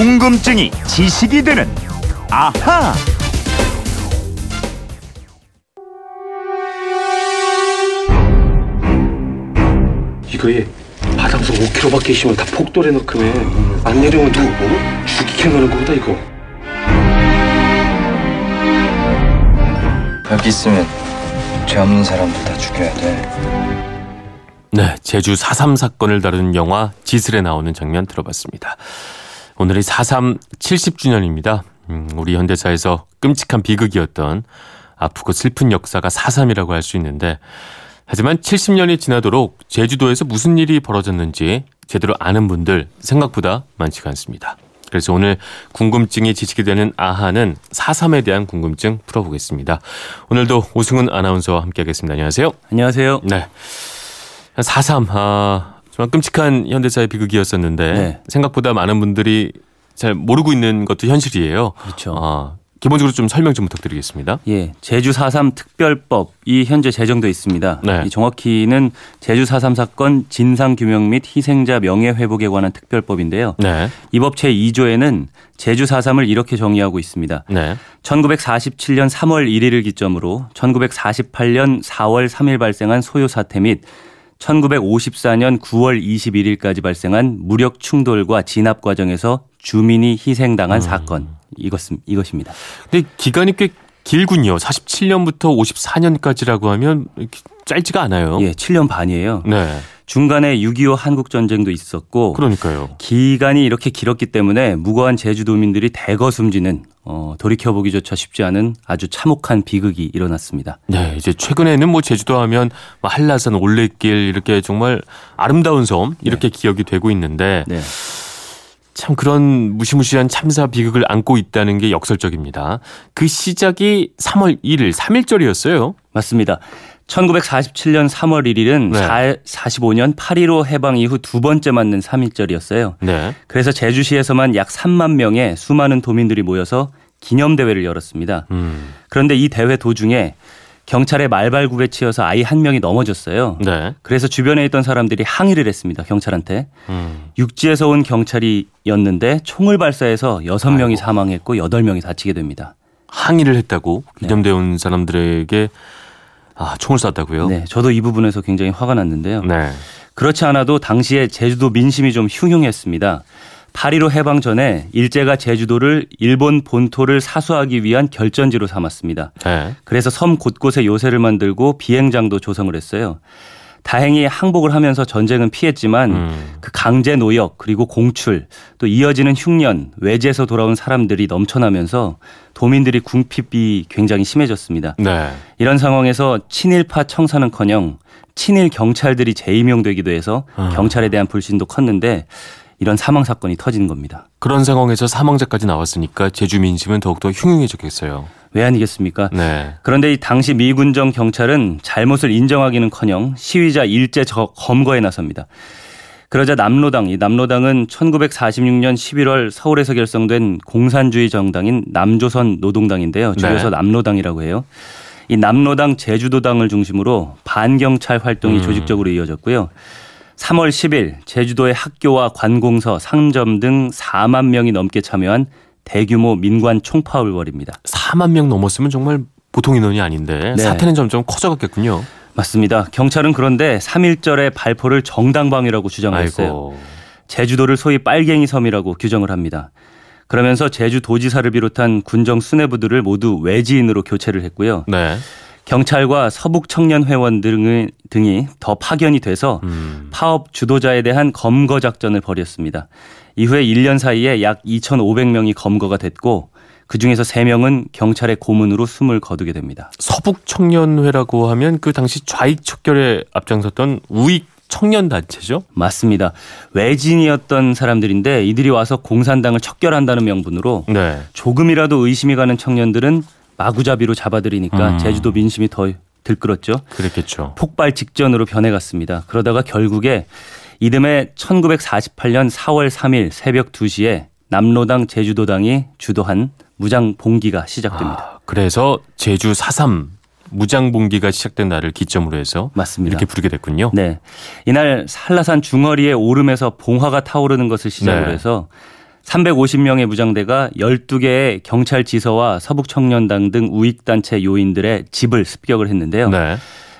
궁금증이 지식이 되는 아하. 이거에 바닥에서 5km밖에 있으면 다 폭돌해 넣고면 안 내려오면 누구 뭐? 죽이게 하는 거다 이거 여기 있으면 죄 없는 사람들 다 죽여야 돼. 네, 제주 4.3 사건을 다룬 영화 지슬에 나오는 장면 들어봤습니다. 오늘이 4.3 70주년입니다. 음, 우리 현대사에서 끔찍한 비극이었던 아프고 슬픈 역사가 4.3이라고 할 수 있는데 하지만 70년이 지나도록 제주도에서 무슨 일이 벌어졌는지 제대로 아는 분들 생각보다 많지가 않습니다. 그래서 오늘 궁금증이 지식이 되는 아하는 4.3에 대한 궁금증 풀어보겠습니다. 오늘도 오승훈 아나운서와 함께하겠습니다. 안녕하세요. 안녕하세요. 네. 4.3, 아, 정말 끔찍한 현대사의 비극이었었는데 네. 생각보다 많은 분들이 잘 모르고 있는 것도 현실이에요. 그렇죠. 아, 기본적으로 좀 설명 좀 부탁드리겠습니다. 예, 제주 4.3 특별법이 현재 제정돼 있습니다. 네. 이 정확히는 제주 4.3 사건 진상 규명 및 희생자 명예 회복에 관한 특별법인데요. 네. 이법 제2조에는 제주 4.3을 이렇게 정의하고 있습니다. 네. 1947년 3월 1일을 기점으로 1948년 4월 3일 발생한 소요 사태 및 1954년 9월 21일까지 발생한 무력 충돌과 진압 과정에서 주민이 희생당한 음. 사건 이것 이것입니다. 근데 기간이 꽤 길군요. 47년부터 54년까지라고 하면 짧지가 않아요. 예, 7년 반이에요. 네. 중간에 6.25 한국 전쟁도 있었고 그러니까요. 기간이 이렇게 길었기 때문에 무고한 제주도민들이 대거 숨지는 어, 돌이켜보기조차 쉽지 않은 아주 참혹한 비극이 일어났습니다. 네, 이제 최근에는 뭐 제주도 하면 뭐 한라산 올레길 이렇게 정말 아름다운 섬 이렇게 기억이 되고 있는데 네. 참 그런 무시무시한 참사 비극을 안고 있다는 게 역설적입니다. 그 시작이 3월 1일 3일절이었어요. 맞습니다. 1947년 3월 1일은 네. 45년 8.15 해방 이후 두 번째 맞는 3일절이었어요. 네. 그래서 제주시에서만 약 3만 명의 수많은 도민들이 모여서 기념대회를 열었습니다. 음. 그런데 이 대회 도중에 경찰의 말발굽에 치여서 아이 한 명이 넘어졌어요. 네. 그래서 주변에 있던 사람들이 항의를 했습니다. 경찰한테. 음. 육지에서 온 경찰이었는데 총을 발사해서 여섯 명이 아이고. 사망했고 여덟 명이 다치게 됩니다. 항의를 했다고 네. 기념되어 온 사람들에게 아, 총을 쐈다고요? 네, 저도 이 부분에서 굉장히 화가 났는데요. 네. 그렇지 않아도 당시에 제주도 민심이 좀 흉흉했습니다. 8.15 해방 전에 일제가 제주도를 일본 본토를 사수하기 위한 결전지로 삼았습니다. 네. 그래서 섬 곳곳에 요새를 만들고 비행장도 조성을 했어요. 다행히 항복을 하면서 전쟁은 피했지만 음. 그 강제 노역 그리고 공출 또 이어지는 흉년 외지에서 돌아온 사람들이 넘쳐나면서 도민들이 궁핍이 굉장히 심해졌습니다. 네. 이런 상황에서 친일파 청사는커녕 친일 경찰들이 재임용되기도 해서 아. 경찰에 대한 불신도 컸는데 이런 사망 사건이 터진 겁니다. 그런 상황에서 사망자까지 나왔으니까 제주 민심은 더욱더 흉흉해졌겠어요. 왜 아니겠습니까? 네. 그런데 이 당시 미군정 경찰은 잘못을 인정하기는커녕 시위자 일제 저- 검거에 나섭니다. 그러자 남로당, 이 남로당은 1946년 11월 서울에서 결성된 공산주의 정당인 남조선 노동당인데요. 줄여서 네. 남로당이라고 해요. 이 남로당 제주도당을 중심으로 반경찰 활동이 음. 조직적으로 이어졌고요. 3월 10일 제주도의 학교와 관공서, 상점 등 4만 명이 넘게 참여한 대규모 민관 총파업을 벌입니다. 4만 명 넘었으면 정말 보통 인원이 아닌데 네. 사태는 점점 커져갔겠군요. 맞습니다. 경찰은 그런데 3.1절의 발포를 정당방위라고 주장을 했어요. 아이고. 제주도를 소위 빨갱이 섬이라고 규정을 합니다. 그러면서 제주도지사를 비롯한 군정 수뇌부들을 모두 외지인으로 교체를 했고요. 네. 경찰과 서북 청년 회원 등이, 등이 더 파견이 돼서 음. 파업 주도자에 대한 검거 작전을 벌였습니다. 이후에 1년 사이에 약 2,500명이 검거가 됐고 그 중에서 3명은 경찰의 고문으로 숨을 거두게 됩니다. 서북 청년회라고 하면 그 당시 좌익 척결에 앞장섰던 우익 청년 단체죠. 맞습니다. 외진이었던 사람들인데 이들이 와서 공산당을 척결한다는 명분으로 네. 조금이라도 의심이 가는 청년들은 마구잡이로 잡아들이니까 음. 제주도 민심이 더 들끓었죠. 그랬겠죠. 폭발 직전으로 변해갔습니다. 그러다가 결국에 이듬해 1948년 4월 3일 새벽 2시에 남로당 제주도당이 주도한 무장 봉기가 시작됩니다. 아, 그래서 제주 4.3 무장 봉기가 시작된 날을 기점으로 해서 맞습니다. 이렇게 부르게 됐군요. 네. 이날 한라산 중허리에 오름에서 봉화가 타오르는 것을 시작으로 네. 해서 350명의 무장대가 12개의 경찰 지서와 서북청년당 등 우익단체 요인들의 집을 습격을 했는데요. 네.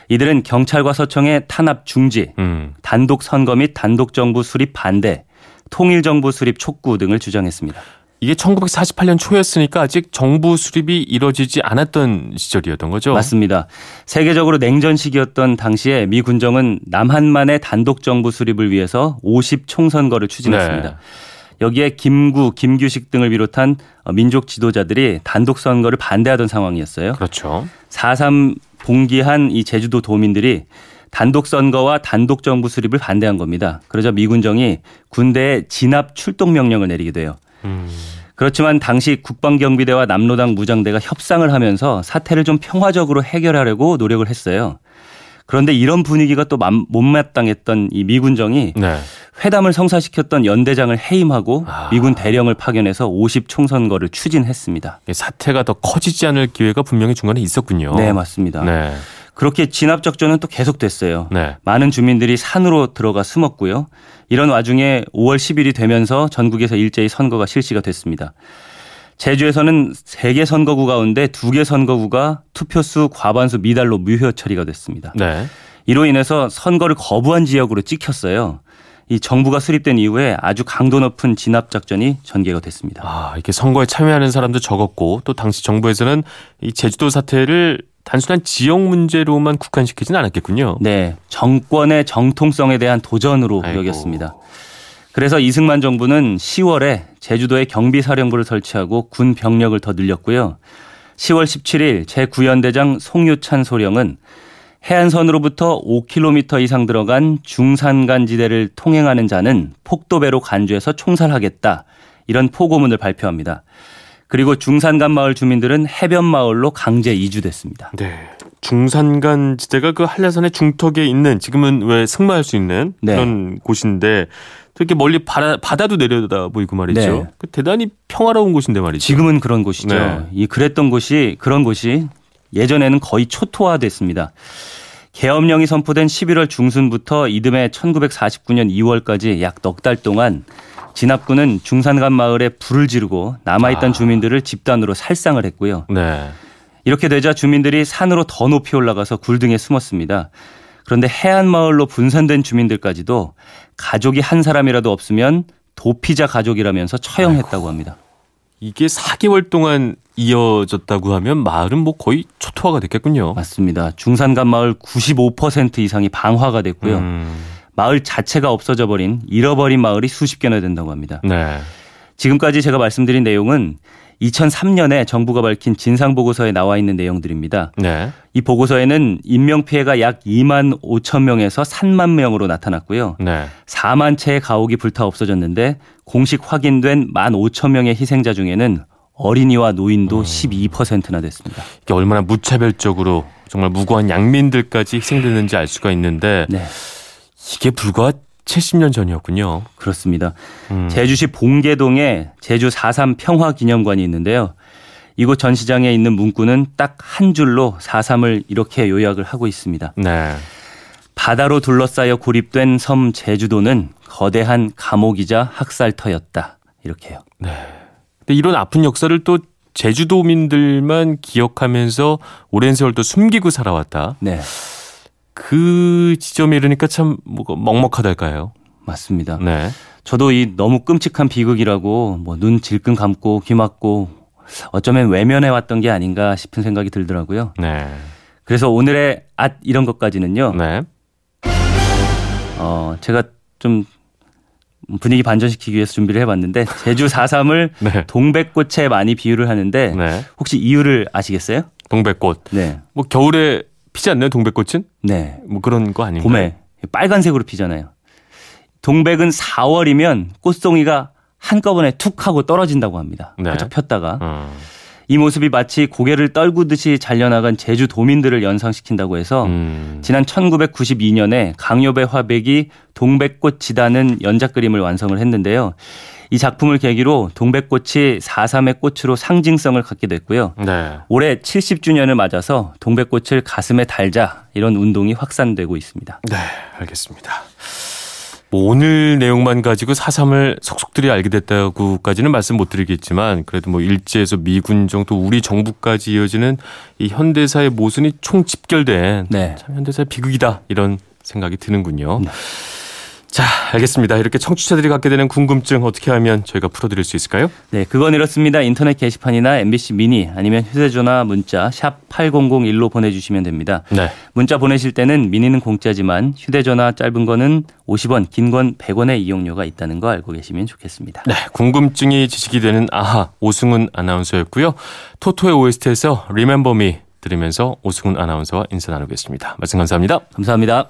이들은 경찰과 서청의 탄압 중지, 음. 단독 선거 및 단독 정부 수립 반대, 통일 정부 수립 촉구 등을 주장했습니다. 이게 1948년 초였으니까 아직 정부 수립이 이뤄지지 않았던 시절이었던 거죠. 맞습니다. 세계적으로 냉전 시기였던 당시에 미 군정은 남한만의 단독 정부 수립을 위해서 50 총선거를 추진했습니다. 네. 여기에 김구, 김규식 등을 비롯한 민족 지도자들이 단독 선거를 반대하던 상황이었어요. 그렇죠. 4.3 봉기한 이 제주도 도민들이 단독 선거와 단독 정부 수립을 반대한 겁니다. 그러자 미군정이 군대에 진압 출동 명령을 내리게 돼요. 음. 그렇지만 당시 국방경비대와 남로당 무장대가 협상을 하면서 사태를 좀 평화적으로 해결하려고 노력을 했어요. 그런데 이런 분위기가 또 맘- 못마땅했던 이 미군정이 네. 회담을 성사시켰던 연대장을 해임하고 아. 미군 대령을 파견해서 50 총선거를 추진했습니다. 이게 사태가 더 커지지 않을 기회가 분명히 중간에 있었군요. 네, 맞습니다. 네. 그렇게 진압 작전은 또 계속됐어요. 네. 많은 주민들이 산으로 들어가 숨었고요. 이런 와중에 5월 10일이 되면서 전국에서 일제히 선거가 실시가 됐습니다. 제주에서는 3개 선거구 가운데 2개 선거구가 투표수 과반수 미달로 무효 처리가 됐습니다. 네. 이로 인해서 선거를 거부한 지역으로 찍혔어요. 이 정부가 수립된 이후에 아주 강도 높은 진압 작전이 전개가 됐습니다. 아, 이렇게 선거에 참여하는 사람도 적었고 또 당시 정부에서는 이 제주도 사태를 단순한 지역 문제로만 국한시키진 않았겠군요. 네, 정권의 정통성에 대한 도전으로 아이고. 여겼습니다. 그래서 이승만 정부는 10월에 제주도에 경비사령부를 설치하고 군 병력을 더 늘렸고요. 10월 17일 제9연대장 송유찬 소령은 해안선으로부터 5km 이상 들어간 중산간 지대를 통행하는 자는 폭도배로 간주해서 총살하겠다. 이런 포고문을 발표합니다. 그리고 중산간 마을 주민들은 해변 마을로 강제 이주됐습니다. 네. 중산간 지대가 그 한라산의 중턱에 있는 지금은 왜 승마할 수 있는 네. 그런 곳인데 또 이렇게 멀리 바다, 바다도 내려다 보이고 말이죠. 네. 그 대단히 평화로운 곳인데 말이죠. 지금은 그런 곳이죠. 네. 이 그랬던 곳이 그런 곳이 예전에는 거의 초토화됐습니다. 계엄령이 선포된 11월 중순부터 이듬해 1949년 2월까지 약 넉 달 동안 진압군은 중산간 마을에 불을 지르고 남아있던 아. 주민들을 집단으로 살상을 했고요. 네. 이렇게 되자 주민들이 산으로 더 높이 올라가서 굴등에 숨었습니다. 그런데 해안 마을로 분산된 주민들까지도 가족이 한 사람이라도 없으면 도피자 가족이라면서 처형했다고 합니다. 이게 4개월 동안 이어졌다고 하면 마을은 뭐 거의 초토화가 됐겠군요. 맞습니다. 중산간 마을 95% 이상이 방화가 됐고요. 음, 마을 자체가 없어져 버린 잃어버린 마을이 수십 개나 된다고 합니다. 네. 지금까지 제가 말씀드린 내용은 2003년에 정부가 밝힌 진상 보고서에 나와 있는 내용들입니다. 네. 이 보고서에는 인명 피해가 약 2만 5천 명에서 3만 명으로 나타났고요. 네. 4만 채의 가옥이 불타 없어졌는데 공식 확인된 1만 5천 명의 희생자 중에는 어린이와 노인도 12%나 됐습니다. 이게 얼마나 무차별적으로 정말 무고한 양민들까지 희생됐는지 알 수가 있는데 네, 이게 불과 70년 전이었군요. 그렇습니다. 음. 제주시 봉계동에 제주 4.3 평화기념관이 있는데요. 이곳 전시장에 있는 문구는 딱 한 줄로 4.3을 이렇게 요약을 하고 있습니다. 네. 바다로 둘러싸여 고립된 섬 제주도는 거대한 감옥이자 학살터였다. 이렇게요. 네. 근데 이런 아픈 역사를 또 제주도민들만 기억하면서 오랜 세월 또 숨기고 살아왔다. 네, 그 지점에 이르니까 참 뭐가 먹먹하달까요? 맞습니다. 네. 저도 이 너무 끔찍한 비극이라고 뭐 눈 질끈 감고 귀 막고 어쩌면 외면해 왔던 게 아닌가 싶은 생각이 들더라고요. 네. 그래서 오늘의 앗 이런 것까지는요. 네. 어, 제가 좀 분위기 반전시키기 위해서 준비를 해봤는데 제주 4.3을 네. 동백꽃에 많이 비유를 하는데 네. 혹시 이유를 아시겠어요? 동백꽃. 네, 뭐 겨울에 피지 않나요? 동백꽃은? 네. 뭐 그런 거 아닌가요? 봄에 빨간색으로 피잖아요. 동백은 4월이면 꽃송이가 한꺼번에 툭 하고 떨어진다고 합니다. 네. 활짝 폈다가 어. 이 모습이 마치 고개를 떨구듯이 잘려나간 제주 도민들을 연상시킨다고 해서 음. 지난 1992년에 강요배 화백이 동백꽃 지다는 연작 그림을 완성을 했는데요. 이 작품을 계기로 동백꽃이 4.3의 꽃으로 상징성을 갖게 됐고요. 네. 올해 70주년을 맞아서 동백꽃을 가슴에 달자 이런 운동이 확산되고 있습니다. 네, 알겠습니다. 뭐 오늘 내용만 가지고 4.3을 속속들이 알게 됐다고까지는 말씀 못 드리겠지만 그래도 뭐 일제에서 미군정 또 우리 정부까지 이어지는 이 현대사의 모순이 총 집결된 네. 참 현대사의 비극이다 이런 생각이 드는군요. 네. 자, 알겠습니다. 이렇게 청취자들이 갖게 되는 궁금증 어떻게 하면 저희가 풀어드릴 수 있을까요? 네, 그건 이렇습니다. 인터넷 게시판이나 MBC 미니 아니면 휴대전화 문자 샵 8001로 보내주시면 됩니다. 네. 문자 보내실 때는 미니는 공짜지만 휴대전화 짧은 거는 50원, 긴 건 100원의 이용료가 있다는 거 알고 계시면 좋겠습니다. 네, 궁금증이 지식이 되는 아하 오승훈 아나운서였고요. 토토의 OST에서 Remember Me 들으면서 오승훈 아나운서와 인사 나누겠습니다. 말씀 감사합니다. 감사합니다.